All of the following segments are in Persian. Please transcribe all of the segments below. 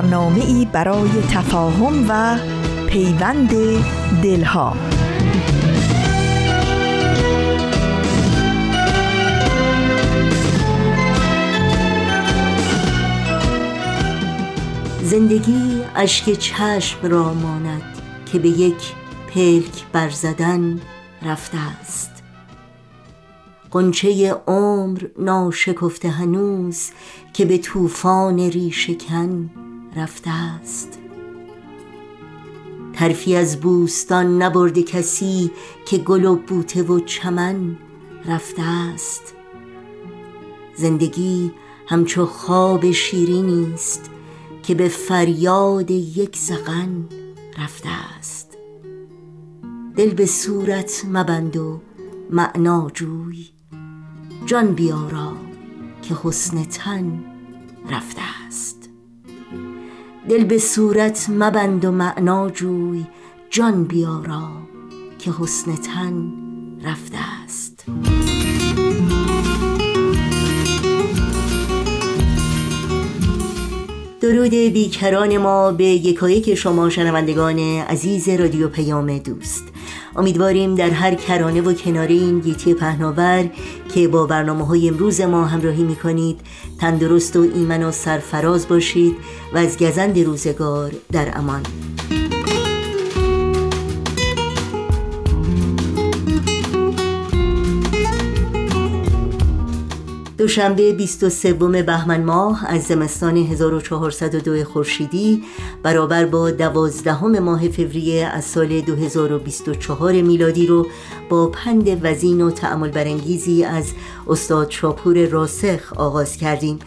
برنامه ای برای تفاهم و پیوند دلها. زندگی اشک چشم را ماند که به یک پلک برزدن رفته است. قنچه عمر ناشکفته هنوز که به طوفان ریشکن رفته است. ترفی از بوستان نبرده کسی که گل و بوته و چمن رفته است. زندگی همچو خواب شیرینی است که به فریاد یک زغن رفته است. دل به صورت مبند و معنا جوی جان بیارا که حسن تن رفته است. دل به صورت مبند و معنا جوی جان بیارا که حسن تن رفته است. درود بیکران ما به یکایک شما شنوندگان عزیز رادیو پیام دوست. امیدواریم در هر کرانه و کناره این گیتی پهناور که با برنامه های امروز ما همراهی می کنید تندرست و ایمن و سرفراز باشید و از گزند روزگار در امان. دوشنبه 23 بهمن ماه از زمستان 1402 خورشیدی برابر با دوازدهم ماه فوریه از سال 2024 میلادی رو با پند وزین و تعمل برانگیزی از استاد شاپور راسخ آغاز کردیم.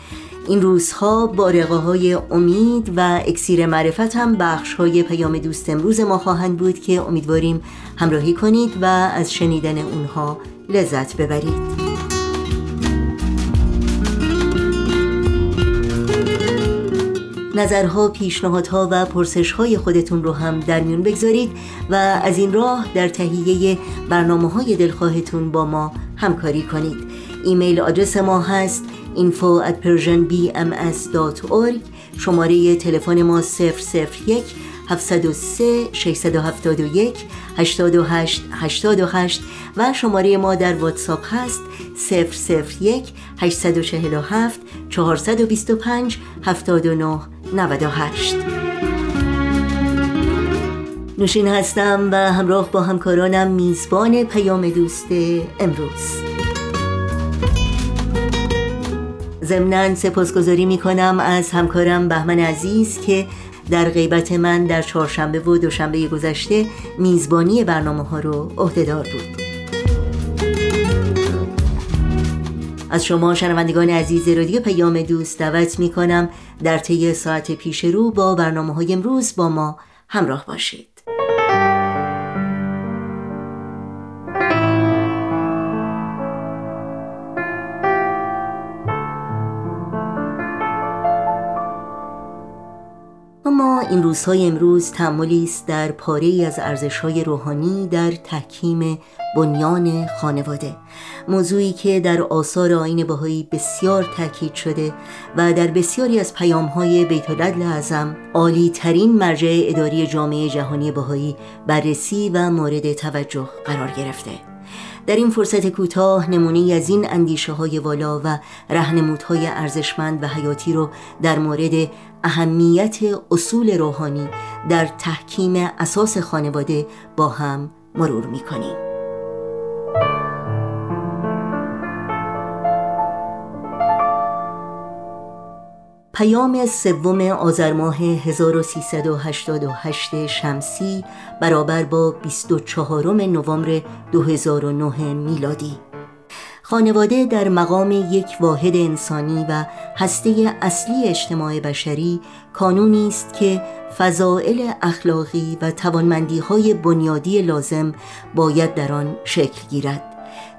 این روزها بارقه های امید و اکسیر معرفت هم بخش های پیام دوست امروز ما خواهند بود که امیدواریم همراهی کنید و از شنیدن اونها لذت ببرید. نظرها، پیشنهادها و پرسشهای خودتون رو هم در میون بگذارید و از این راه در تهیه برنامه های دلخواهتون با ما همکاری کنید. ایمیل آدرس ما هست info at persianbms.org شماره تلفن ما 001 703 671 828 828 و شماره ما در واتساپ هست 001 847 425 79 98 نوشین هستم و همراه با همکارانم میزبان پیام دوست امروز. ضمنا سپاسگزاری می کنم از همکارم بهمن عزیز که در غیبت من در چهارشنبه و دوشنبه گذشته میزبانی برنامه ها رو عهدهدار بود. از شما شنوندگان عزیز رادیو پیام دوست دعوت می کنم در طی ساعت پیش رو با برنامه های امروز با ما همراه باشید. این روزهای امروز تعملی است در پاره از ارزشهای روحانی در تحکیم بنیان خانواده. موضوعی که در آثار آین بهایی بسیار تاکید شده و در بسیاری از پیامهای بیت العدل اعظم عالی ترین مرجع اداری جامعه جهانی بهایی بررسی و مورد توجه قرار گرفته. در این فرصت کوتاه نمونه از این اندیشه های والا و رهنمودهای ارزشمند و حیاتی رو در مورد اهمیت اصول روحانی در تحکیم اساس خانواده با هم مرور می کنیم. پیام سوم آذر ماه 1388 شمسی برابر با 24 نوامبر 2009 میلادی خانواده در مقام یک واحد انسانی و هسته اصلی اجتماع بشری کانونی است که فضائل اخلاقی و توانمندی های بنیادی لازم باید در آن شکل گیرد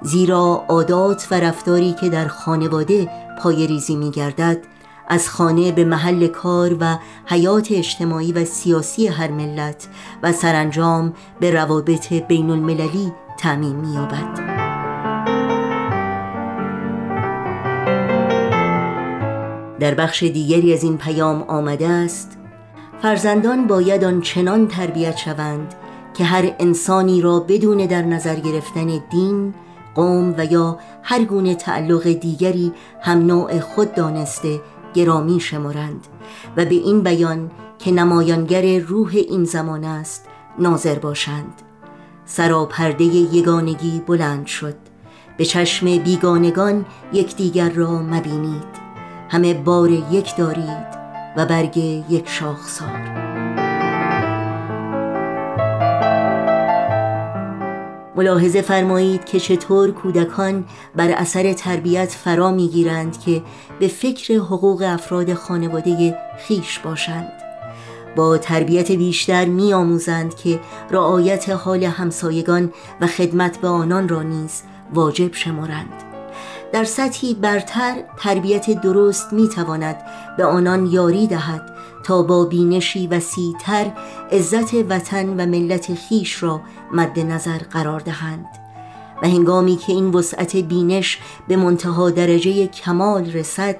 زیرا عادات و رفتاری که در خانواده پای ریزی می گردد از خانه به محل کار و حیات اجتماعی و سیاسی هر ملت و سرانجام به روابط بین المللی تعمین می. در بخش دیگری از این پیام آمده است فرزندان باید آن چنان تربیت شوند که هر انسانی را بدون در نظر گرفتن دین، قوم و یا هر گونه تعلق دیگری هم نوع خود دانسته گرامی شمارند و به این بیان که نمایانگر روح این زمان است ناظر باشند. سراپرده یگانگی بلند شد. به چشم بیگانگان یکدیگر را مبینید. همه بار یک دارید و برگ یک شاخسار. ملاحظه فرمایید که چطور کودکان بر اثر تربیت فرا می‌گیرند که به فکر حقوق افراد خانواده خیش باشند. با تربیت بیشتر می آموزند که رعایت حال همسایگان و خدمت به آنان را نیز واجب شمارند. در سطحی برتر تربیت درست می تواند به آنان یاری دهد تا با بینشی وسیعتر عزت وطن و ملت خیش را مد نظر قرار دهند. و هنگامی که این وسعت بینش به منتها درجه کمال رسد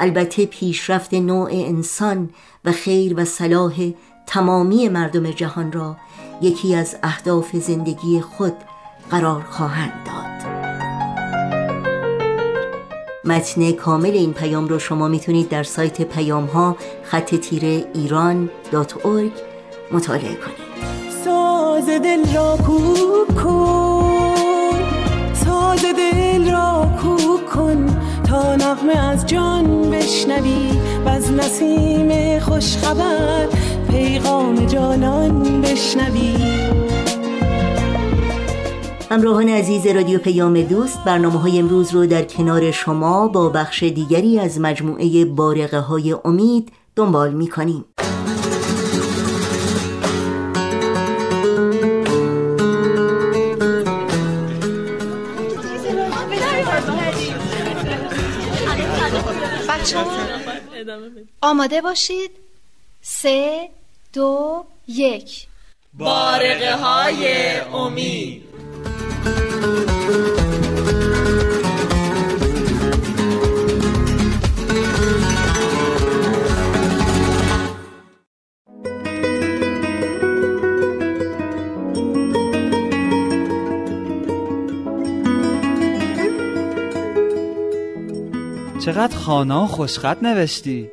البته پیشرفت نوع انسان و خیر و صلاح تمامی مردم جهان را یکی از اهداف زندگی خود قرار خواهند داد. متن کامل این پیام رو شما می‌تونید در سایت پیام ها خط تیره ایران دات مطالعه کنید. ساز دل را کوک کن ساز دل را کوک کن تا نغمه از جان بشنوی و از نسیم خوشخبر پیغام جانان بشنوی. همراهان عزیز رادیو پیام دوست برنامه های امروز رو در کنار شما با بخش دیگری از مجموعه بارقه های امید دنبال می کنیم. بچه آماده باشید. سه دو یک. بارقه های امید. چقدر خانا و خوشخط نوشتی؟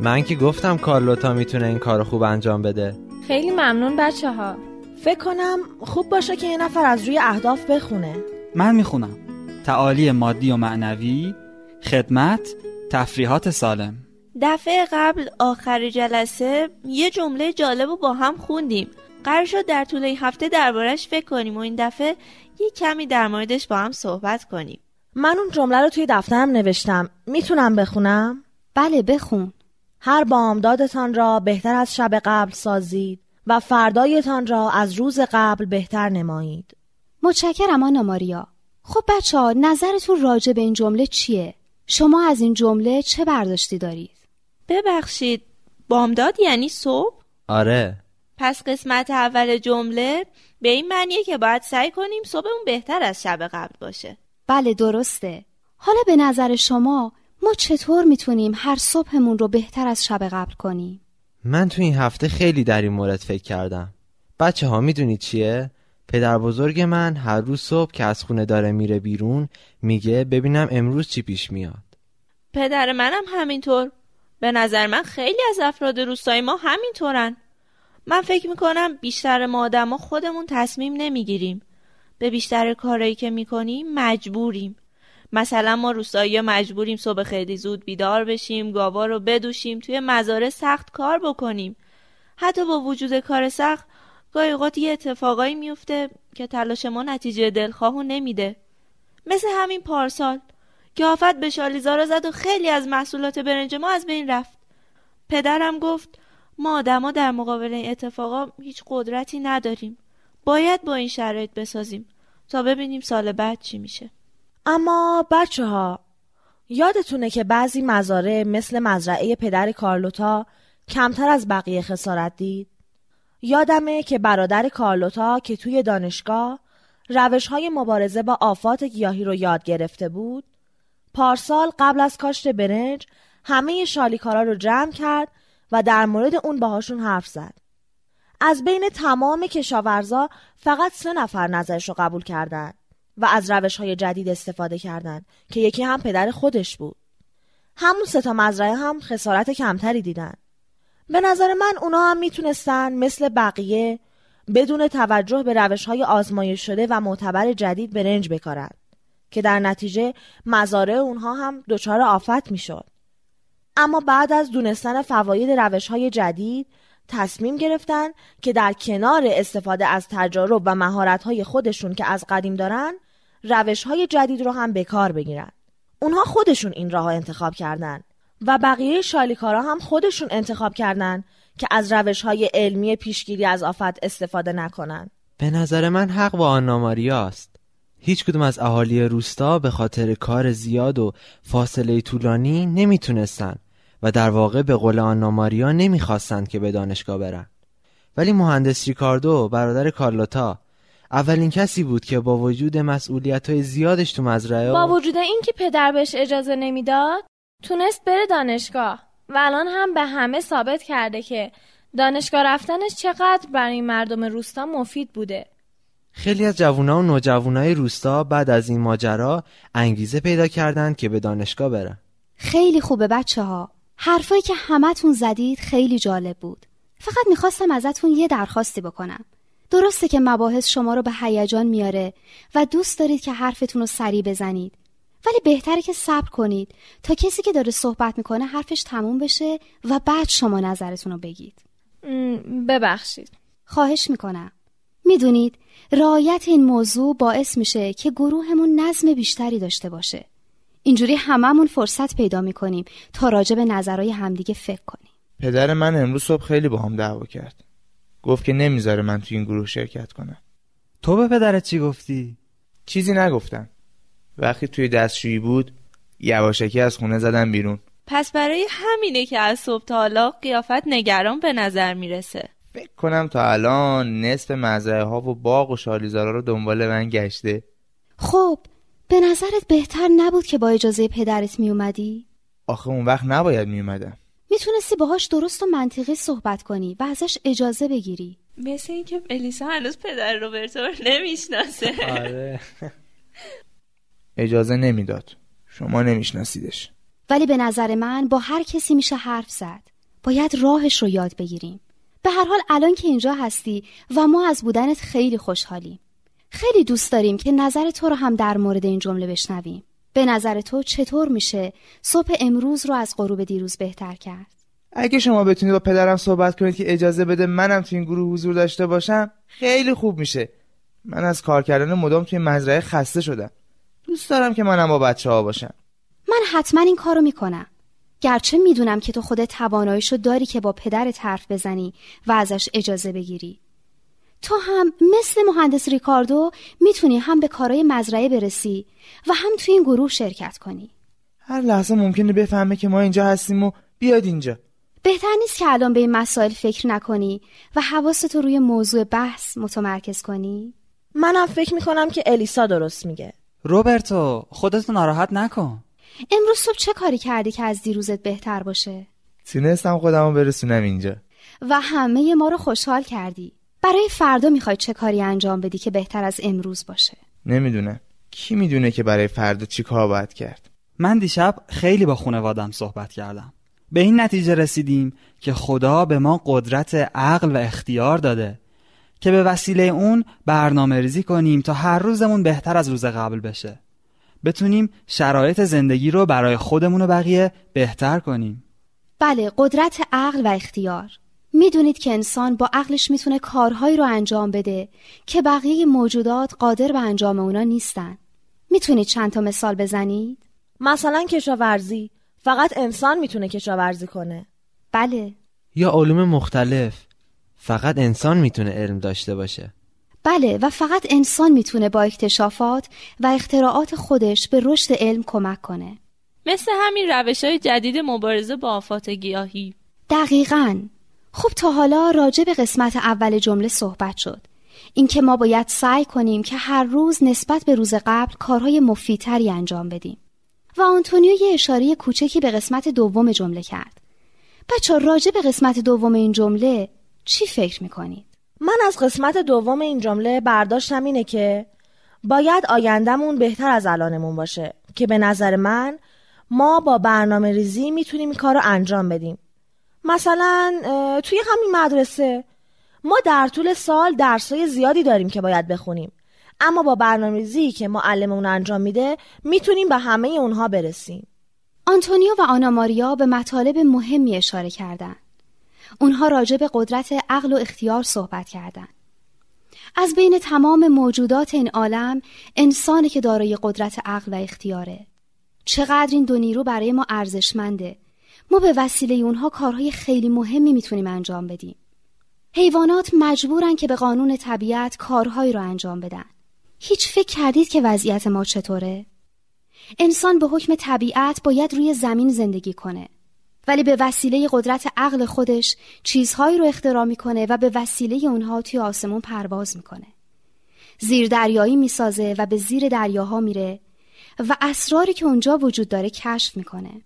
من که گفتم کارلوتا می‌تونه این کار خوب انجام بده. خیلی ممنون بچه ها فکر کنم خوب باشه که یه نفر از روی اهداف بخونه. من می‌خونم. تعالی مادی و معنوی خدمت تفریحات سالم. دفعه قبل آخر جلسه یه جمله جالب رو با هم خوندیم. قرار شد در طول این هفته دربارش فکر کنیم و این دفعه یه کمی در موردش با هم صحبت کنیم. من اون جمله رو توی دفترم نوشتم می‌تونم بخونم؟ بله بخون هر بامدادتان را بهتر از شب قبل سازید و فردایتان را از روز قبل بهتر نمایید متشکرم آنا ماریا خب بچه ها نظرتون راجع به این جمله چیه؟ شما از این جمله چه برداشتی دارید؟ ببخشید بامداد یعنی صبح؟ آره پس قسمت اول جمله به این معنیه که باید سعی کنیم صبحمون بهتر از شب قبل باشه بله درسته. حالا به نظر شما ما چطور می‌تونیم هر صبحمون رو بهتر از شب قبل کنیم؟ من تو این هفته خیلی در این مورد فکر کردم. بچه ها می‌دونید چیه؟ پدر بزرگ من هر روز صبح که از خونه داره میره بیرون میگه ببینم امروز چی پیش میاد. پدر منم همینطور. به نظر من خیلی از افراد روستای ما همینطورن. من فکر می‌کنم بیشتر ما آدما خودمون تصمیم نمی‌گیریم. به بیشتر کارایی که می‌کنیم مجبوریم. مثلا ما روستایی مجبوریم صبح خیلی زود بیدار بشیم گاوا رو بدوشیم توی مزاره سخت کار بکنیم. حتی با وجود کار سخت گاهی اوقات یه اتفاقایی میفته که تلاش ما نتیجه دلخواهو نمیده. مثل همین پارسال که آفت به شالیزارا زد و خیلی از محصولات برنج ما از بین رفت. پدرم گفت ما آدما در مقابل این اتفاقا هیچ قدرتی نداریم. باید با این شرایط بسازیم تا ببینیم سال بعد چی میشه اما بچه ها یادتونه که بعضی مزارع مثل مزرعه پدر کارلوتا کمتر از بقیه خسارت دید؟ یادمه که برادر کارلوتا که توی دانشگاه روش های مبارزه با آفات گیاهی رو یاد گرفته بود پارسال قبل از کاشت برنج همه شالیکارا رو جمع کرد و در مورد اون باهاشون حرف زد. از بین تمام کشاورزا فقط سه نفر نظرش رو قبول کردند و از روش های جدید استفاده کردند که یکی هم پدر خودش بود. همون سه تا مزرعه هم خسارت کمتری دیدن. به نظر من اونا هم می‌تونستن مثل بقیه بدون توجه به روش های آزمایش شده و معتبر جدید برنج بکارن که در نتیجه مزارع اونها هم دچار آفت می‌شد. اما بعد از دونستن فواید روش های جدید تصمیم گرفتن که در کنار استفاده از تجارب و مهارت های خودشون که از قدیم دارن روش های جدید رو هم به کار بگیرن. اونها خودشون این راه انتخاب کردن و بقیه شالیکارا هم خودشون انتخاب کردن که از روش های علمی پیشگیری از آفت استفاده نکنن. به نظر من حق با آنا ماریاست. هیچ کدوم از اهالی روستا به خاطر کار زیاد و فاصله طولانی نمی‌تونستن و در واقع به قول آنا ماریا نمی‌خواستند که به دانشگاه برن. ولی مهندس ریکاردو برادر کارلوتا اولین کسی بود که با وجود مسئولیت های زیادش تو مزرعه با وجود اینکه پدر بهش اجازه نمی‌داد تونست بره دانشگاه و الان هم به همه ثابت کرده که دانشگاه رفتنش چقدر برای مردم روستا مفید بوده. خیلی از جوونا و نوجوانای روستا بعد از این ماجرا انگیزه پیدا کردند که به دانشگاه برن. خیلی خوبه بچه ها حرفایی که همتون زدید خیلی جالب بود. فقط می‌خواستم ازتون یه درخواستی بکنم. درسته که مباحث شما رو به هیجان میاره و دوست دارید که حرفتون رو سریع بزنید. ولی بهتره که صبر کنید تا کسی که داره صحبت می‌کنه حرفش تموم بشه و بعد شما نظرتون رو بگید. ببخشید. خواهش می‌کنم. می‌دونید رعایت این موضوع باعث میشه که گروهمون نظم بیشتری داشته باشه. اینجوری هممون فرصت پیدا می‌کنیم تا راجع به نظرهای همدیگه فکر کنیم. پدر من امروز صبح خیلی با هم دعوا کرد. گفت که نمی‌ذاره من تو این گروه شرکت کنم. تو به پدرت چی گفتی؟ چیزی نگفتم. وقتی توی دستشویی بود یواشکی از خونه زدم بیرون. پس برای همینه که از صبح تا حالا قیافت نگران به نظر می‌رسه. فکر کنم تا الان نصف مزرعه ها و باغ و شالیزارا رو دنبال من گشته. خب به نظرت بهتر نبود که با اجازه پدرت میومدی؟ آخه اون وقت نباید میومدم. می‌تونستی باهاش درست و منطقی صحبت کنی و ازش اجازه بگیری. مثل اینکه الیسا هنوز پدر روبرتو رو نمی‌شناسه. آره. اجازه نمی‌داد. شما نمیشناسیدش. ولی به نظر من با هر کسی میشه حرف زد. باید راهش رو یاد بگیریم. به هر حال الان که اینجا هستی و ما از بودنت خیلی خوشحالیم. خیلی دوست داریم که نظر تو رو هم در مورد این جمله بشنویم. به نظر تو چطور میشه صبح امروز رو از غروب دیروز بهتر کرد؟ اگه شما بتونید با پدرم صحبت کنید که اجازه بده منم تو این گروه حضور داشته باشم خیلی خوب میشه. من از کار کردن مدام توی مزرعه خسته شدم. دوست دارم که منم با بچه ها باشم. من حتما این کارو می‌کنم. گرچه می‌دونم که تو خودت تواناییشو داری که با پدرت حرف بزنی و ازش اجازه بگیری. تو هم مثل مهندس ریکاردو می‌تونی هم به کارهای مزرعه برسی و هم توی این گروه شرکت کنی. هر لحظه ممکنه بفهمه که ما اینجا هستیم و بیاد اینجا. بهتر نیست که الان به این مسائل فکر نکنی و حواستو روی موضوع بحث متمرکز کنی؟ منم فکر می‌کنم که الیسا درست میگه. روبرتو خودتو ناراحت نکن. امروز صبح چه کاری کردی که از دیروزت بهتر باشه؟ تونستم خودمو برسونم اینجا. و همه ما رو خوشحال کردی. برای فردا می‌خوای چه کاری انجام بدی که بهتر از امروز باشه؟ نمی‌دونم کی می‌دونه که برای فردا چی کار باید کرد؟ من دیشب خیلی با خانوادم صحبت کردم. به این نتیجه رسیدیم که خدا به ما قدرت عقل و اختیار داده که به وسیله اون برنامه ریزی کنیم تا هر روزمون بهتر از روز قبل بشه. بتونیم شرایط زندگی رو برای خودمون و بقیه بهتر کنیم. بله قدرت عقل و اختیار. می‌دونید که انسان با عقلش می‌تونه کارهایی رو انجام بده که بقیه موجودات قادر به انجام اونا نیستن. می‌تونید چند تا مثال بزنید؟ مثلا کشاورزی. فقط انسان می‌تونه کشاورزی کنه. بله. یا علوم مختلف. فقط انسان می‌تونه علم داشته باشه. بله و فقط انسان می‌تونه با اکتشافات و اختراعات خودش به رشد علم کمک کنه. مثل همین روش های جدید مبارزه با آفات گیاهی دقیقا. خب تا حالا راجع به قسمت اول جمله صحبت شد. اینکه ما باید سعی کنیم که هر روز نسبت به روز قبل کارهای مفیدتری انجام بدیم. و آنتونیو یه اشاره کوچکی به قسمت دوم جمله کرد. بچه راجع به قسمت دوم این جمله چی فکر می‌کنید؟ من از قسمت دوم این جمله برداشتم اینه که باید آیندهمون بهتر از الانمون باشه که به نظر من ما با برنامه ریزی می‌تونیم این کار رو انجام بدیم. مثلا توی همین مدرسه ما در طول سال درسای زیادی داریم که باید بخونیم اما با برنامه‌ریزی که معلممون انجام میده می‌تونیم به همه اونها برسیم آنتونیو و آنا ماریا به مطالب مهمی اشاره کردند. اونها راجع به قدرت عقل و اختیار صحبت کردند. از بین تمام موجودات این عالم انسانی که دارای قدرت عقل و اختیاره. چقدر این دو نیرو برای ما ارزشمنده. ما به وسیله اونها کارهای خیلی مهمی می‌تونیم انجام بدیم. حیوانات مجبورن که به قانون طبیعت کارهایی رو انجام بدن. هیچ فکر کردید که وضعیت ما چطوره؟ انسان به حکم طبیعت باید روی زمین زندگی کنه. ولی به وسیله قدرت عقل خودش چیزهایی رو اختراع می‌کنه و به وسیله اونها توی آسمون پرواز می‌کنه. زیر دریایی می‌سازه و به زیر دریاها میره و اسراری که اونجا وجود داره کشف می‌کنه.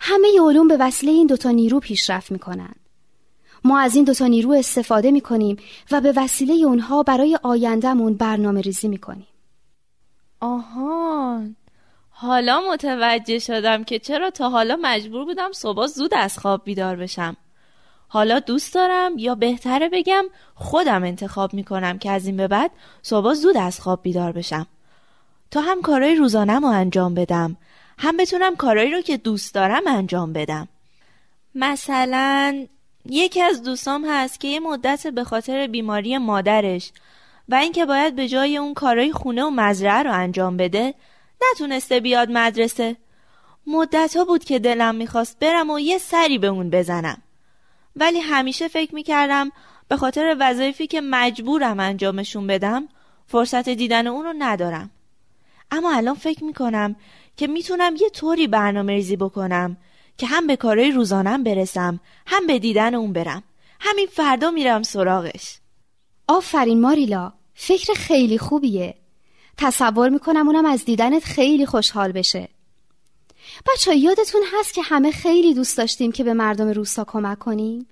همه علوم به وسیله این دوتا نیرو پیشرفت می‌کنن. ما از این دوتا نیرو استفاده می‌کنیم و به وسیله اونها برای آیندهمون برنامه ریزی می‌کنیم. آهان حالا متوجه شدم که چرا تا حالا مجبور بودم صبح زود از خواب بیدار بشم حالا دوست دارم یا بهتره بگم خودم انتخاب می‌کنم که از این به بعد صبح زود از خواب بیدار بشم تا هم کارهای روزانم رو انجام بدم هم بتونم کارهایی رو که دوست دارم انجام بدم. مثلا یکی از دوستام هست که یه مدت به خاطر بیماری مادرش و اینکه باید به جای اون کارهای خونه و مزرعه رو انجام بده نتونسته بیاد مدرسه. مدت ها بود که دلم می‌خواست برم و یه سری به اون بزنم. ولی همیشه فکر می‌کردم به خاطر وظایفی که مجبورم انجامشون بدم فرصت دیدن اون رو ندارم. اما الان فکر می‌کنم که می‌تونم یه طوری برنامه ریزی بکنم که هم به کارهای روزانم برسم هم به دیدن اون برم. همین فردا میرم سراغش. آفرین ماریلا فکر خیلی خوبیه. تصور می‌کنم اونم از دیدنت خیلی خوشحال بشه. بچه یادتون هست که همه خیلی دوست داشتیم که به مردم روستا کمک کنیم؟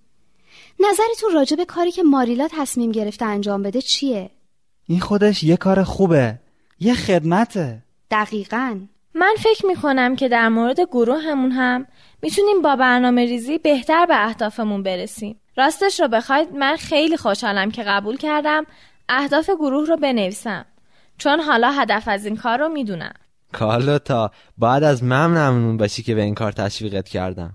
نظرتون راجع به کاری که ماریلا تصمیم گرفته انجام بده چیه؟ این خودش یه کار خوبه یه خدمته. دقیقا. من فکر می‌کنم که در مورد گروهمون هم می‌تونیم با برنامه ریزی بهتر به اهدافمون برسیم. راستش رو بخواید من خیلی خوشحالم که قبول کردم اهداف گروه رو بنویسم. چون حالا هدف از این کار رو می‌دونم. کالوتا بعد از من ممنون باشی که به این کار تشویقت کردم.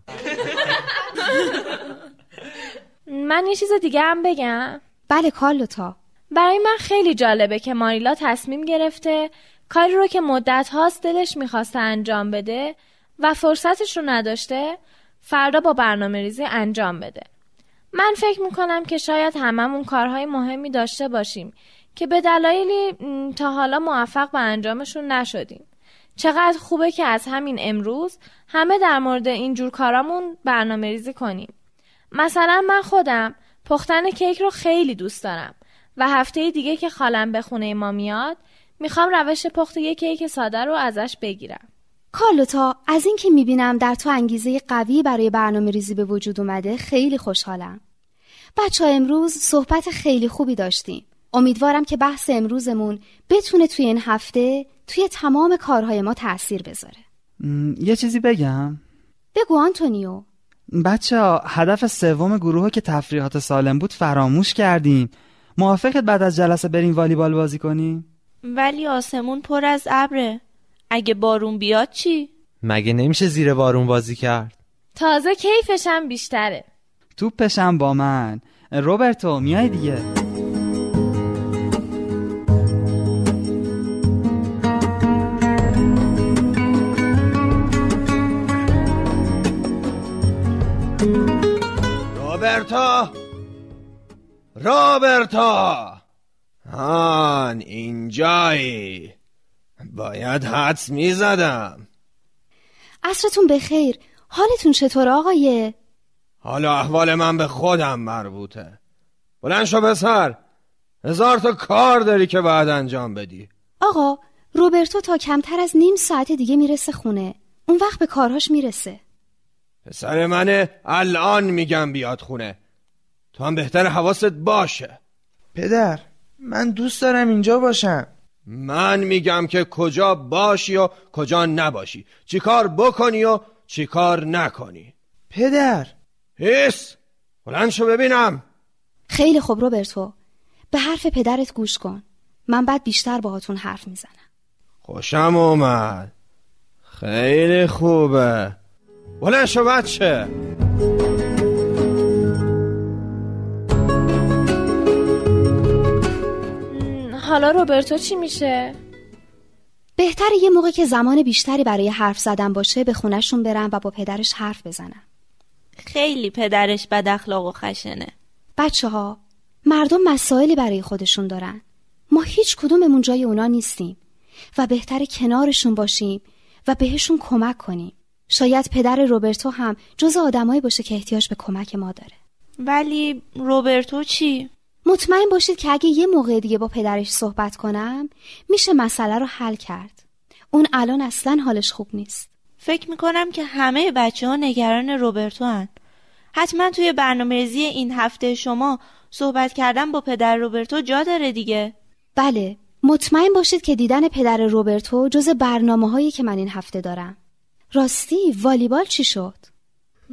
من یه چیز دیگه هم بگم. بله کارلوتا برای من خیلی جالبه که ماریلا تصمیم گرفته کاری رو که مدت هاست دلش می‌خواسته انجام بده و فرصتش رو نداشته فردا با برنامه ریزی انجام بده. من فکر می‌کنم که شاید هممون کارهای مهمی داشته باشیم که به دلایلی تا حالا موفق به انجامشون نشدیم. چقدر خوبه که از همین امروز همه در مورد اینجور کارامون برنامه ریزی کنیم. مثلا من خودم پختن کیک رو خیلی دوست دارم و هفته دیگه که خالم به خونه ما میاد می‌خوام روش پخت یک کیک ساده رو ازش بگیرم. کارلوتا از اینکه می‌بینم در تو انگیزه قوی برای برنامه ریزی به وجود اومده خیلی خوشحالم. بچه ها امروز صحبت خیلی خوبی داشتیم. امیدوارم که بحث امروزمون بتونه توی این هفته توی تمام کارهای ما تأثیر بذاره. یه چیزی بگم. بگو آنتونیو. بچه ها هدف سوم گروه که تفریحات سالم بود فراموش کردیم موافقت بعد از جلسه بریم والیبال بازی کنیم؟ ولی آسمون پر از ابره اگه بارون بیاد چی؟ مگه نمیشه زیر بارون بازی کرد؟ تازه کیفشم بیشتره توپشم با من روبرتو میای دیگه روبرتو. روبرتا هان اینجایی. باید حدس می‌زدم. عصرتون بخیر. حالتون چطور آقایه؟ حالا احوال من به خودم مربوطه. بلند شو بسر هزار تا کار داری که باید انجام بدی. آقا روبرتو تا کمتر از نیم ساعت دیگه می‌رسه خونه. اون وقت به کارهاش می‌رسه. پسر منه الان میگم بیاد خونه. تو هم بهتر حواست باشه. پدر. من دوست دارم اینجا باشم. من میگم که کجا باشی و کجا نباشی. چیکار بکنی و چیکار نکنی. پدر. هیس بلند شو ببینم. خیلی خوب روبرتو. به حرف پدرت گوش کن. من بعد بیشتر باهاتون حرف می‌زنم. خوشم اومد. خیلی خوبه. بلند شو بچه. حالا روبرتو چی میشه؟ بهتره یه موقع که زمان بیشتری برای حرف زدن باشه به خونشون برم و با پدرش حرف بزنم. خیلی پدرش بد اخلاق و خشنه. بچه ها مردم مسائلی برای خودشون دارن. ما هیچ کدوممون جای اونا نیستیم و بهتر کنارشون باشیم و بهشون کمک کنیم. شاید پدر روبرتو هم جز آدمایی باشه که احتیاج به کمک ما داره. ولی روبرتو چی؟ مطمئن باشید که اگه یه موقع دیگه با پدرش صحبت کنم میشه مسئله رو حل کرد. اون الان اصلا حالش خوب نیست. فکر می‌کنم که همه بچه ها نگران روبرتو هن. حتما توی برنامه این هفته شما صحبت کردن با پدر روبرتو جا داره دیگه. بله مطمئن باشید که دیدن پدر روبرتو جز برنامه هایی که من این هفته دارم. راستی والیبال چی شد؟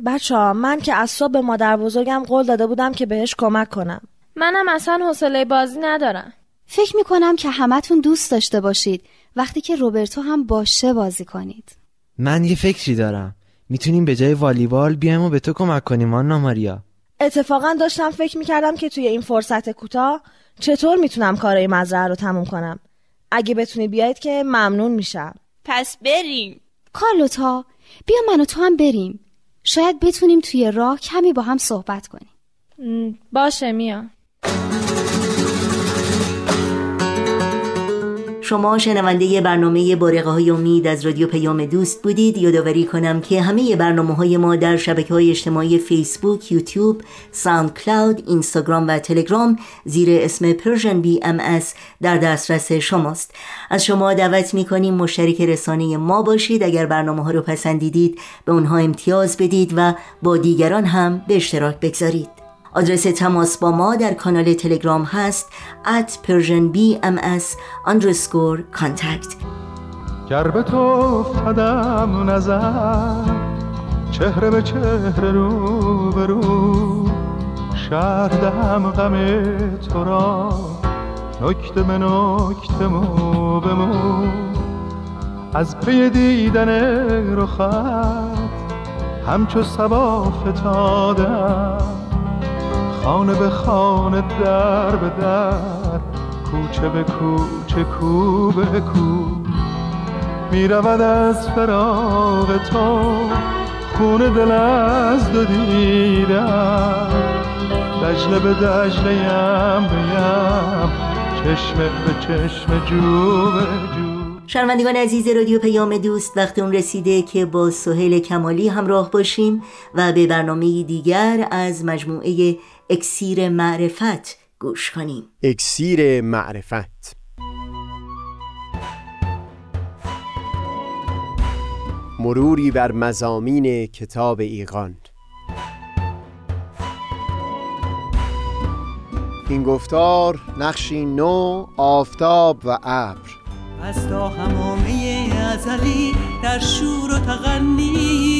بچه ها من که از صبح به مادر بزرگم قول داده بودم که بهش کمک کنم. منم اصلا حوصله بازی ندارم. فکر می‌کنم که همتون دوست داشته باشید. وقتی که روبرتو هم باشه بازی کنید. من یه فکری دارم. می‌تونیم به جای والیبال بیایم و به تو کمک کنیم آنا ماریا. اتفاقا داشتم فکر می‌کردم که توی این فرصت کوتاه چطور می‌تونم کارای مزرعه رو تموم کنم. اگه بتونی بیاید که ممنون میشم. پس بریم. کارلوتا بیا من و تو هم بریم. شاید بتونیم توی راه کمی با هم صحبت کنیم. باشه میا شما شنونده برنامه بارقه های امید از رادیو پیام دوست بودید. یادآوری کنم که همه برنامه های ما در شبکه های اجتماعی فیسبوک، یوتیوب، ساوند کلاود، اینستاگرام و تلگرام زیر اسم Persian BMS در دسترس شماست. از شما دعوت می کنیم مشترک رسانه ما باشید. اگر برنامه ها رو پسندیدید به اونها امتیاز بدید و با دیگران هم به اشتراک بگذارید. آدرس تماس با ما در کانال تلگرام هست at persianbms underscore contact. گر به تو افتدم نظر چهره به چهره رو به رو شهر دهم غم تو را نکته به نکته مو به مو. از پی دیدن رخت همچو سبا فتادم. خانه به خانه در به در کوچه به کوچه کو به کو می رود از فراغ تو خونه دل از دو دیدم دجله به دجله یم بیم چشمه به چشم جو به جو شنوندگان عزیز رادیو پیام دوست وقت اون رسیده که با سهیل کمالی همراه باشیم و به برنامه دیگر از مجموعه اکسیر معرفت گوش کنیم. اکسیر معرفت. مروری بر مزامین کتاب ایقان این گفتار نقشی نو آفتاب و ابر. از تا همامه ازلی در شور و تغنیست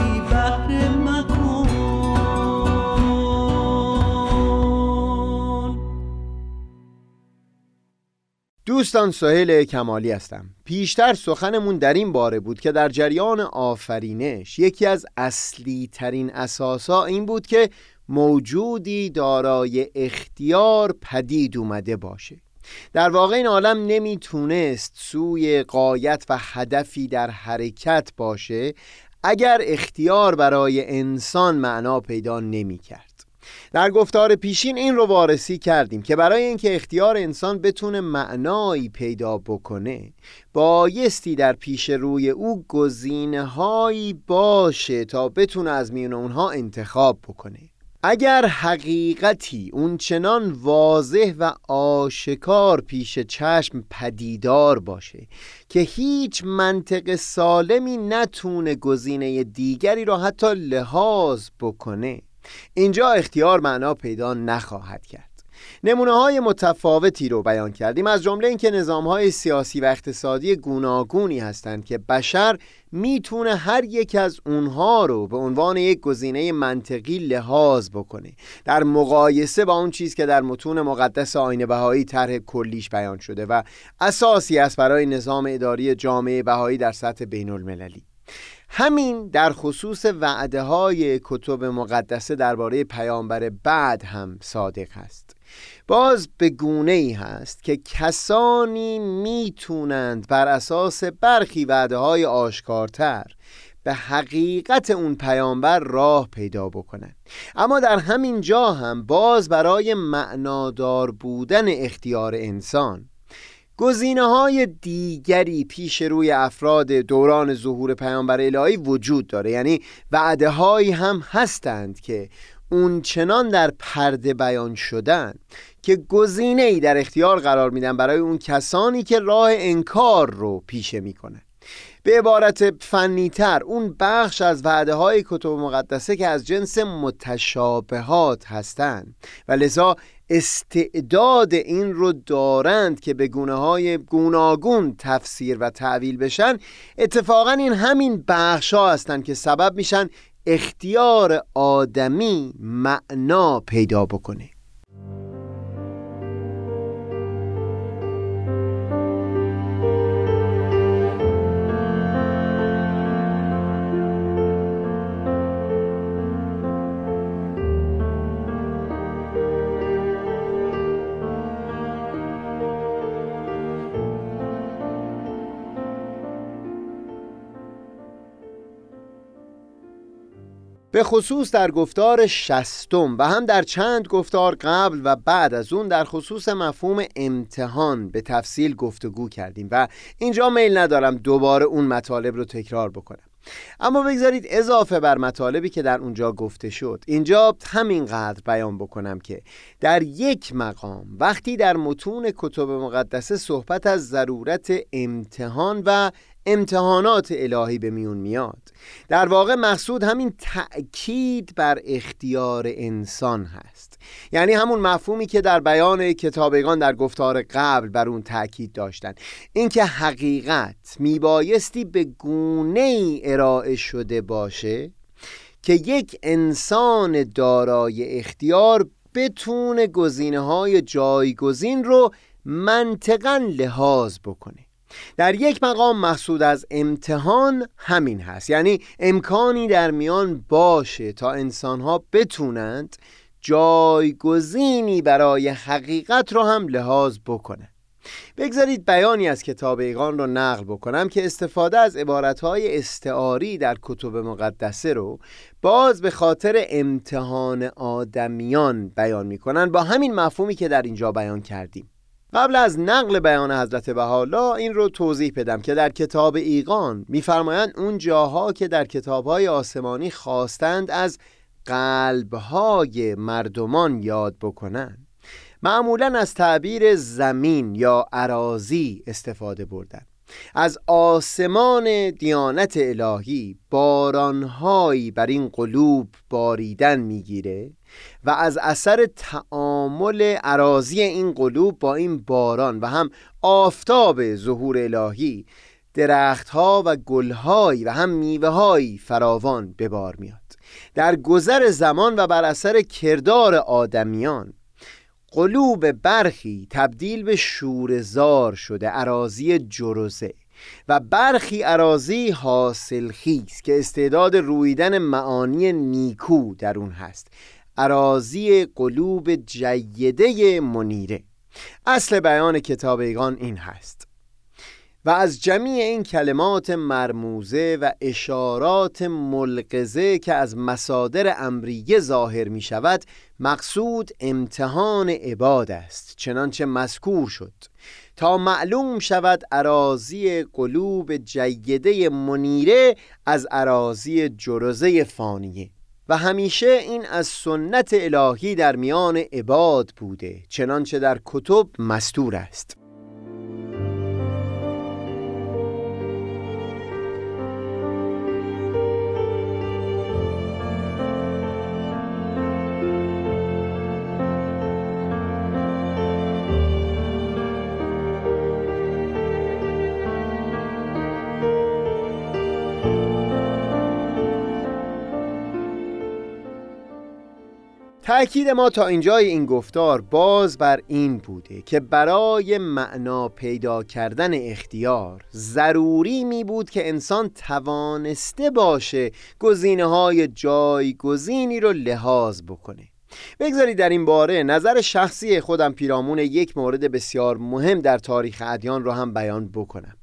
دوستان سهیل کمالی هستم پیشتر سخنمون در این باره بود که در جریان آفرینش یکی از اصلی ترین اساسا این بود که موجودی دارای اختیار پدید اومده باشه در واقع این عالم نمی‌تونست سوی قایت و هدفی در حرکت باشه اگر اختیار برای انسان معنا پیدا نمی‌کرد. در گفتار پیشین این رو وارسی کردیم که برای اینکه اختیار انسان بتونه معنایی پیدا بکنه بایستی در پیش روی او گزینه هایی باشه تا بتونه از میون اونها انتخاب بکنه. اگر حقیقتی اون چنان واضح و آشکار پیش چشم پدیدار باشه که هیچ منطق سالمی نتونه گزینه دیگری را حتی لحاظ بکنه اینجا اختیار معنا پیدا نخواهد کرد. نمونه های متفاوتی رو بیان کردیم. از جمله اینکه نظام های سیاسی و اقتصادی گوناگونی هستند که بشر می‌تونه هر یک از اونها رو به عنوان یک گزینه منطقی لحاظ بکنه. در مقایسه با اون چیز که در متون مقدس آین بهایی طرح کلیش بیان شده و اساسی است برای نظام اداری جامعه بهایی در سطح بین المللی همین در خصوص وعده های کتب مقدسه درباره پیامبر بعد هم صادق است. باز به گونه ای هست که کسانی می‌تونند بر اساس برخی وعده های آشکارتر به حقیقت اون پیامبر راه پیدا بکنند. اما در همین جا هم باز برای معنادار بودن اختیار انسان گزینه های دیگری پیش روی افراد دوران ظهور پیامبر الهی وجود داره. یعنی وعده هایی هم هستند که اون چنان در پرده بیان شدن که گزینه ای در اختیار قرار میدن برای اون کسانی که راه انکار رو پیشه می‌کنن به عبارت فنیتر اون بخش از وعده های کتب مقدسه که از جنس متشابهات هستند و لذا استعداد این رو دارند که به گونه های گوناگون تفسیر و تعویل بشن اتفاقا این همین بخش ها هستند که سبب میشن اختیار آدمی معنا پیدا بکنه. به خصوص در گفتار شستم و هم در چند گفتار قبل و بعد از اون در خصوص مفهوم امتحان به تفصیل گفتگو کردیم و اینجا میل ندارم دوباره اون مطالب رو تکرار بکنم. اما بگذارید اضافه بر مطالبی که در اونجا گفته شد اینجا همینقدر بیان بکنم که در یک مقام وقتی در متون کتب مقدسه صحبت از ضرورت امتحان و امتحانات الهی به میون میاد. در واقع مقصود همین تأکید بر اختیار انسان هست. یعنی همون مفهومی که در بیان کتابگان در گفتار قبل بر اون تأکید داشتن. اینکه حقیقت میبایستی به گونه ای ارائه شده باشه که یک انسان دارای اختیار بتونه گزینه های جایگزین رو منطقا لحاظ بکنه. در یک مقام مقصود از امتحان همین هست. یعنی امکانی در میان باشه تا انسانها بتونند جایگزینی برای حقیقت رو هم لحاظ بکنه بگذارید بیانی از کتاب ایقان رو نقل بکنم که استفاده از عبارتهای استعاری در کتب مقدسه رو باز به خاطر امتحان آدمیان بیان می‌کنن. با همین مفهومی که در اینجا بیان کردیم. قبل از نقل بیان حضرت بهاءالله این رو توضیح بدم که در کتاب ایقان میفرمایند اون جاها که در کتابهای آسمانی خواستند از قلبهای مردمان یاد بکنند. معمولا از تعبیر زمین یا عراضی استفاده بردن از آسمان دیانت الهی بارانهایی بر این قلوب باریدن می‌گیره. و از اثر تعامل عراضی این قلوب با این باران و هم آفتاب ظهور الهی درختها و گلهایی و هم میوههایی فراوان به بار میاد. در گذر زمان و بر اثر کردار آدمیان قلوب برخی تبدیل به شورزار شده عراضی جرزه و برخی عراضی حاصل خیز که استعداد رویدن معانی نیکو در اون هست. عراضی قلوب جیده منیره. اصل بیان کتاب ایگان این هست. و از جمیع این کلمات مرموزه و اشارات ملقزه که از مصادر امریه ظاهر می شود مقصود امتحان عباد است چنانچه مذکور شد. تا معلوم شود عراضی قلوب جیده منیره از عراضی جرزه فانیه. و همیشه این از سنت الهی در میان عباد بوده چنانچه در کتب مستور است. تأکید ما تا اینجای این گفتار باز بر این بوده که برای معنا پیدا کردن اختیار ضروری می بود که انسان توانسته باشه گزینه های جایگزینی رو لحاظ بکنه. بگذارید در این باره نظر شخصی خودم پیرامون یک مورد بسیار مهم در تاریخ ادیان رو هم بیان بکنم.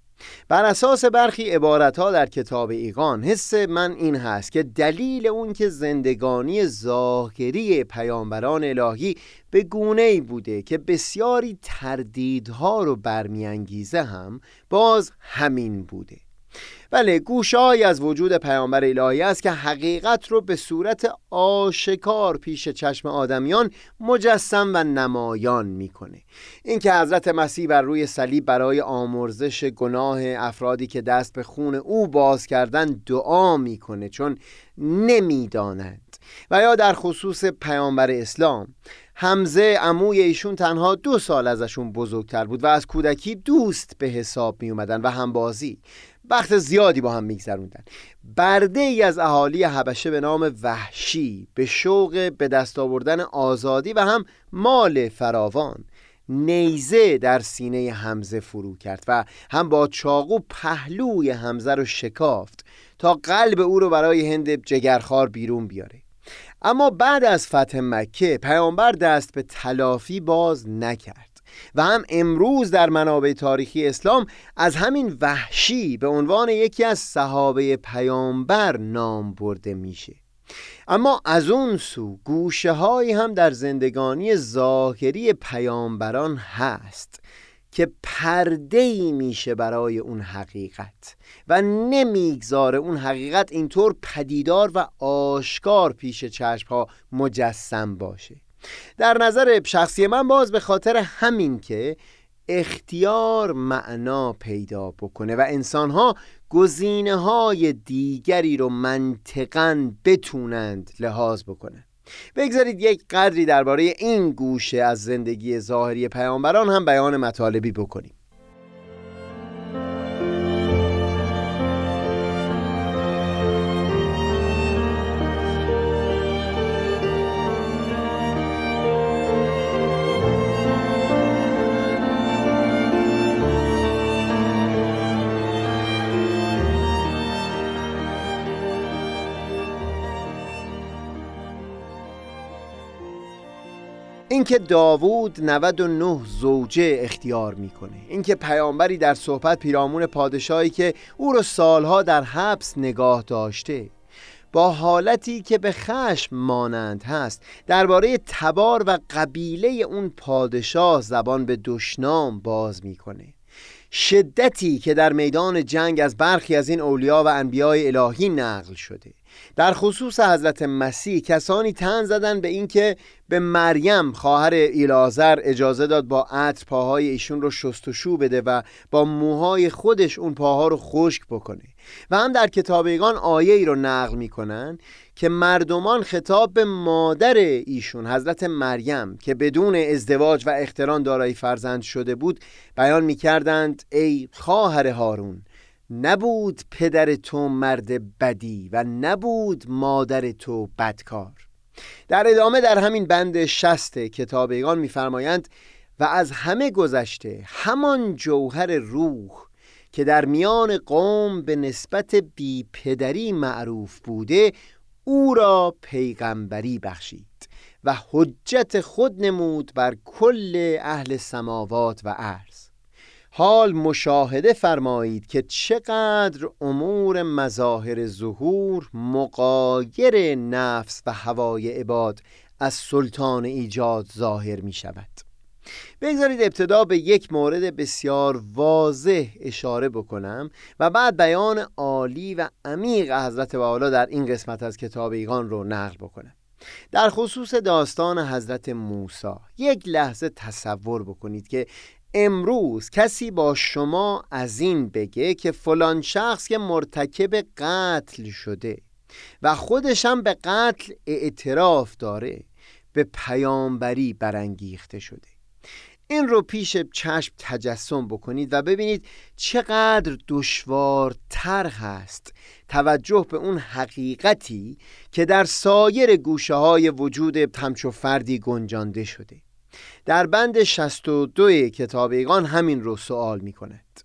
بر اساس برخی عبارت ها در کتاب ایقان حس من این هست که دلیل اون که زندگانی ظاهری پیامبران الهی به گونه ای بوده که بسیاری تردیدها رو برمیانگیزه هم باز همین بوده. بله گوشهایی از وجود پیامبر الهی است که حقیقت رو به صورت آشکار پیش چشم آدمیان مجسم و نمایان می‌کنه. اینکه حضرت مسیح بر روی صلیب برای آمرزش گناه افرادی که دست به خون او باز کردن دعا می‌کنه چون نمی‌دانند و یا در خصوص پیامبر اسلام حمزه عموی ایشون تنها دو سال ازشون بزرگتر بود و از کودکی دوست به حساب می اومدن و همبازی. وقت زیادی با هم میگذروندن. برده ای از اهالی حبشه به نام وحشی به شوق به دست آوردن آزادی و هم مال فراوان. نیزه در سینه حمزه فرو کرد و هم با چاقو پهلوی حمزه رو شکافت تا قلب او رو برای هند جگرخار بیرون بیاره. اما بعد از فتح مکه پیامبر دست به تلافی باز نکرد. و هم امروز در منابع تاریخی اسلام از همین وحشی به عنوان یکی از صحابه پیامبر نام برده میشه. اما از اون سو گوشه هایی هم در زندگانی ظاهری پیامبران هست که پرده ای میشه برای اون حقیقت و نمی‌گذاره اون حقیقت اینطور پدیدار و آشکار پیش چشم ها مجسم باشه. در نظر شخصی من باز به خاطر همین که اختیار معنا پیدا بکنه و انسانها گزینه های دیگری رو منطقا بتونند لحاظ بکنه. بگذارید یک قدری درباره این گوشه از زندگی ظاهری پیامبران هم بیان مطالبی بکنیم. اینکه داوود 99 زوجه اختیار می‌کنه. اینکه پیامبری در صحبت پیرامون پادشاهی که او رو سالها در حبس نگاه داشته. با حالتی که به خشم مانند هست. درباره تبار و قبیله اون پادشاه زبان به دشنام باز می‌کنه. شدتی که در میدان جنگ از برخی از این اولیا و انبیای الهی نقل شده. در خصوص حضرت مسیح کسانی تن زدن به اینکه به مریم خواهر ایلازر اجازه داد با عطر پاهای ایشون رو شستشو بده و با موهای خودش اون پاها رو خشک بکنه. و هم در کتابیگان آیه ای رو نقل می‌کنن که مردمان خطاب به مادر ایشون حضرت مریم که بدون ازدواج و اختران دارای فرزند شده بود بیان می‌کردند ای خواهر هارون نبود پدر تو مرد بدی و نبود مادر تو بدکار. در ادامه در همین بند شست کتابیگان میفرمایند و از همه گذشته همان جوهر روح که در میان قوم به نسبت بی پدری معروف بوده او را پیغمبری بخشید و حجت خود نمود بر کل اهل سماوات و عرض حال مشاهده فرمایید که چقدر امور مظاهر ظهور مقایر نفس و هوای عباد از سلطان ایجاد ظاهر می شود بگذارید ابتدا به یک مورد بسیار واضح اشاره بکنم و بعد بیان عالی و عمیق حضرت والا در این قسمت از کتاب ایگان رو نقل بکنم. در خصوص داستان حضرت موسی یک لحظه تصور بکنید که امروز کسی با شما از این بگه که فلان شخص که مرتکب قتل شده و خودشم به قتل اعتراف داره به پیامبری برانگیخته شده. این رو پیش چشم تجسم بکنید و ببینید چقدر دشوارتر هست توجه به اون حقیقتی که در سایر گوشه های وجود همچو فردی گنجانده شده. در بند 62 کتابیگان همین رو سوال می کند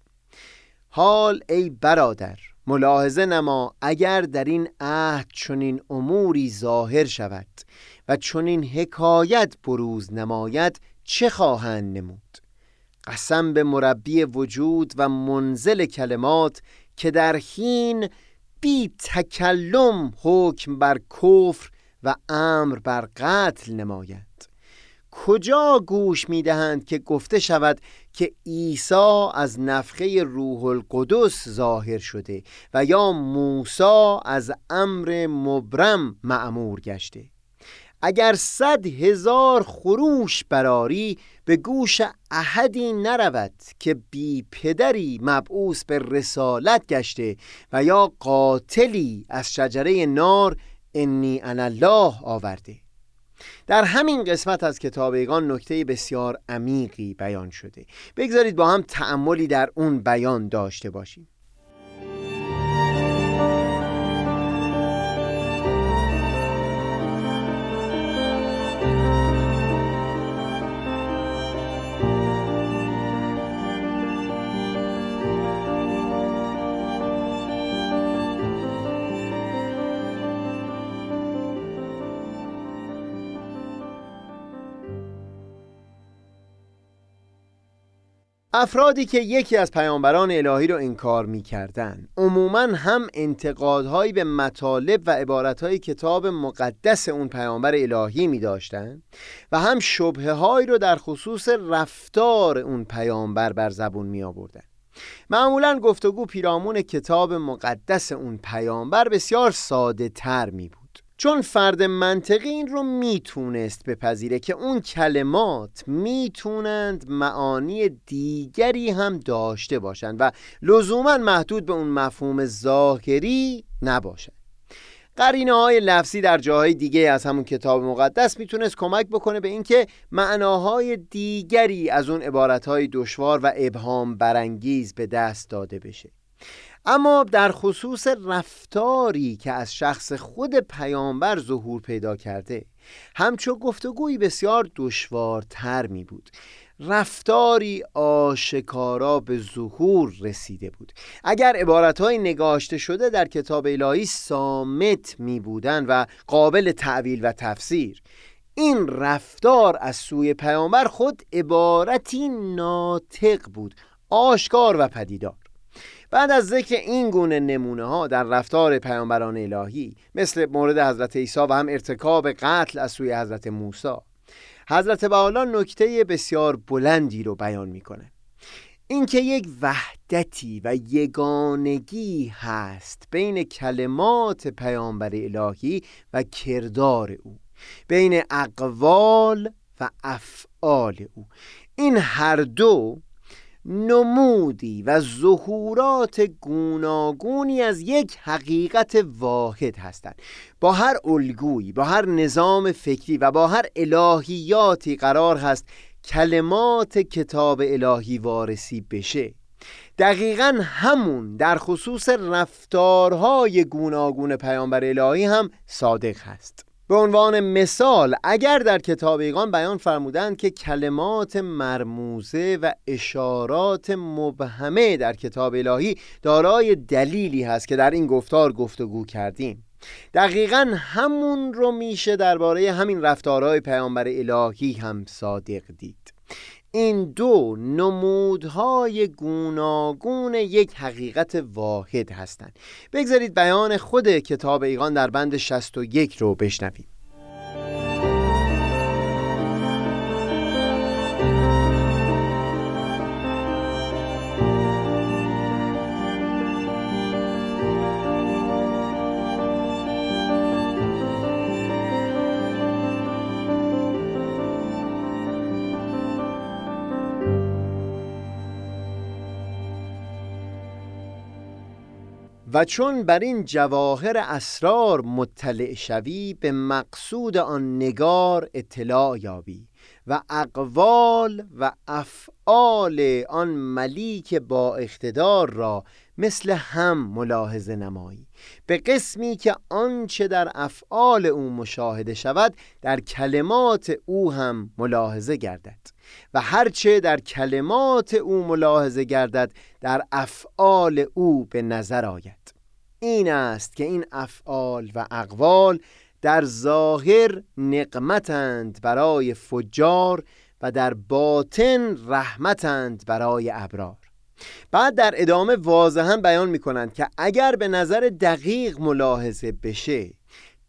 حال ای برادر ملاحظه نما اگر در این عهد چنین اموری ظاهر شود و چنین حکایت بروز نماید چه خواهند نمود؟ قسم به مربی وجود و منزل کلمات که در حین بی تکلم حکم بر کفر و امر بر قتل نماید. کجا گوش می‌دهند که گفته شود که عیسی از نفخه روح القدس ظاهر شده و یا موسی از امر مبرم معمور گشته. اگر صد هزار خروش براری به گوش احدی نرود که بی پدری مبعوث به رسالت گشته و یا قاتلی از شجره نار انی ان الله آورده. در همین قسمت از کتابیگان نکته بسیار عمیقی بیان شده. بگذارید با هم تأملی در اون بیان داشته باشیم. افرادی که یکی از پیامبران الهی رو انکار می کردن عموما هم انتقادهایی به مطالب و عبارتهای کتاب مقدس اون پیامبر الهی می داشتن و هم شبه هایی رو در خصوص رفتار اون پیامبر بر زبون می آوردن معمولا گفتگو پیرامون کتاب مقدس اون پیامبر بسیار ساده تر می بود چون فرد منطقی این رو می‌تونست بپذیره که اون کلمات می‌تونند معانی دیگری هم داشته باشند و لزوما محدود به اون مفهوم ظاهری نباشند. قرینه های لفظی در جاهای دیگه از همون کتاب مقدس می‌تونست کمک بکنه به اینکه معناهای دیگری از اون عبارتهای دشوار و ابهام برانگیز به دست داده بشه. اما در خصوص رفتاری که از شخص خود پیامبر ظهور پیدا کرده همچو گفتگوی بسیار دشوارتر می بود. رفتاری آشکارا به ظهور رسیده بود. اگر عبارتهای نگاشته شده در کتاب الهی سامت می بودن و قابل تعویل و تفسیر این رفتار از سوی پیامبر خود عبارتی ناطق بود آشکار و پدیدار. بعد از ذکر این گونه نمونه ها در رفتار پیامبران الهی مثل مورد حضرت عیسی و هم ارتکاب قتل از سوی حضرت موسی حضرت بحالا نکته بسیار بلندی رو بیان می‌کنه. اینکه یک وحدتی و یگانگی هست بین کلمات پیامبر الهی و کردار او بین اقوال و افعال او. این هر دو نمودی و ظهورات گوناگونی از یک حقیقت واحد هستند. با هر الگویی با هر نظام فکری و با هر الهیاتی قرار هست کلمات کتاب الهی وارسی بشه. دقیقا همون در خصوص رفتارهای گوناگون پیامبر الهی هم صادق هست. به عنوان مثال اگر در کتاب ایقان بیان فرمودند که کلمات مرموزه و اشارات مبهمه در کتاب الهی دارای دلیلی هست که در این گفتار گفتگو کردیم. دقیقا همون رو میشه درباره همین رفتارهای پیامبر الهی هم صادق دید. این دو نمودهای گوناگون یک حقیقت واحد هستند. بگذارید بیان خود کتاب ایقان در بند 61 رو بشنویم. و چون بر این جواهر اسرار مطلع شوی به مقصود آن نگار اطلاع یابی و اقوال و افعال آن ملیک با اقتدار را مثل هم ملاحظه نمایی. به قسمی که آنچه در افعال او مشاهده شود در کلمات او هم ملاحظه گردد. و هرچه در کلمات او ملاحظه گردد در افعال او به نظر آید. این است که این افعال و اقوال در ظاهر نقمتند برای فجار و در باطن رحمتند برای ابرار. بعد در ادامه واضحا بیان می کنند که اگر به نظر دقیق ملاحظه بشه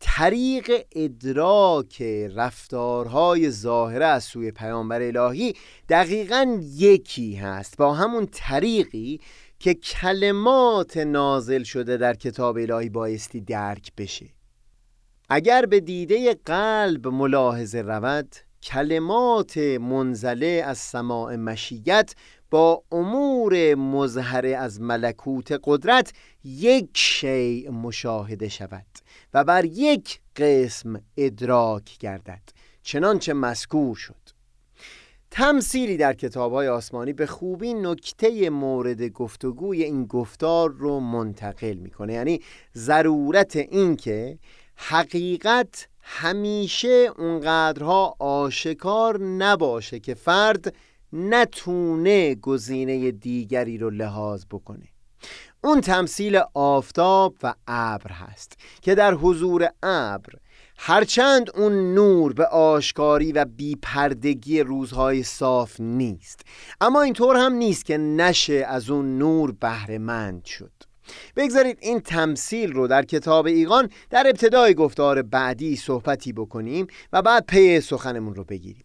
طریق ادراک رفتارهای ظاهره از سوی پیامبر الهی دقیقا یکی هست. با همون طریقی که کلمات نازل شده در کتاب الهی بایستی درک بشه. اگر به دیده قلب ملاحظه رود کلمات منزله از سماع مشیت با امور مظهره از ملکوت قدرت یک شیء مشاهده شود و بر یک قسم ادراک گردد چنانچه مذکور شد. تمثیلی در کتاب های آسمانی به خوبی نکته مورد گفتگوی این گفتار رو منتقل می‌کنه یعنی ضرورت این که حقیقت همیشه اونقدرها آشکار نباشه که فرد نتونه گزینه دیگری رو لحاظ بکنه. اون تمثیل آفتاب و ابر هست که در حضور ابر هرچند اون نور به آشکاری و بیپردگی روزهای صاف نیست اما اینطور هم نیست که نشه از اون نور بهرهمند شد. بگذارید این تمثیل رو در کتاب ایقان در ابتدای گفتار بعدی صحبتی بکنیم و بعد پی سخنمون رو بگیریم.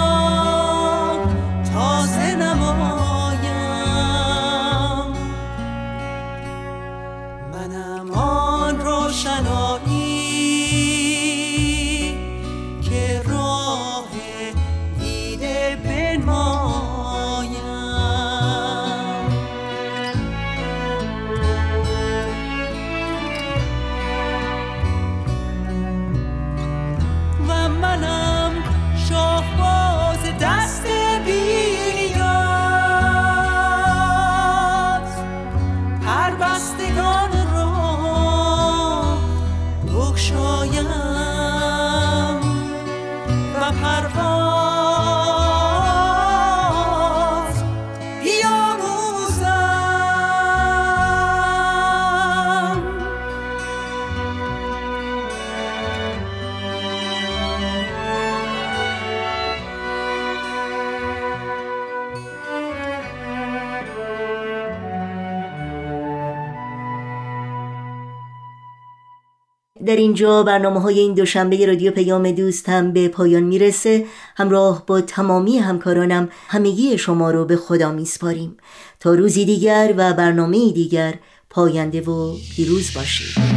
در اینجا برنامه های این دوشنبه رادیو پیام دوست هم به پایان می‌رسه. همراه با تمامی همکارانم همگی شما رو به خدا میسپاریم. تا روزی دیگر و برنامه دیگر پاینده و پیروز باشید.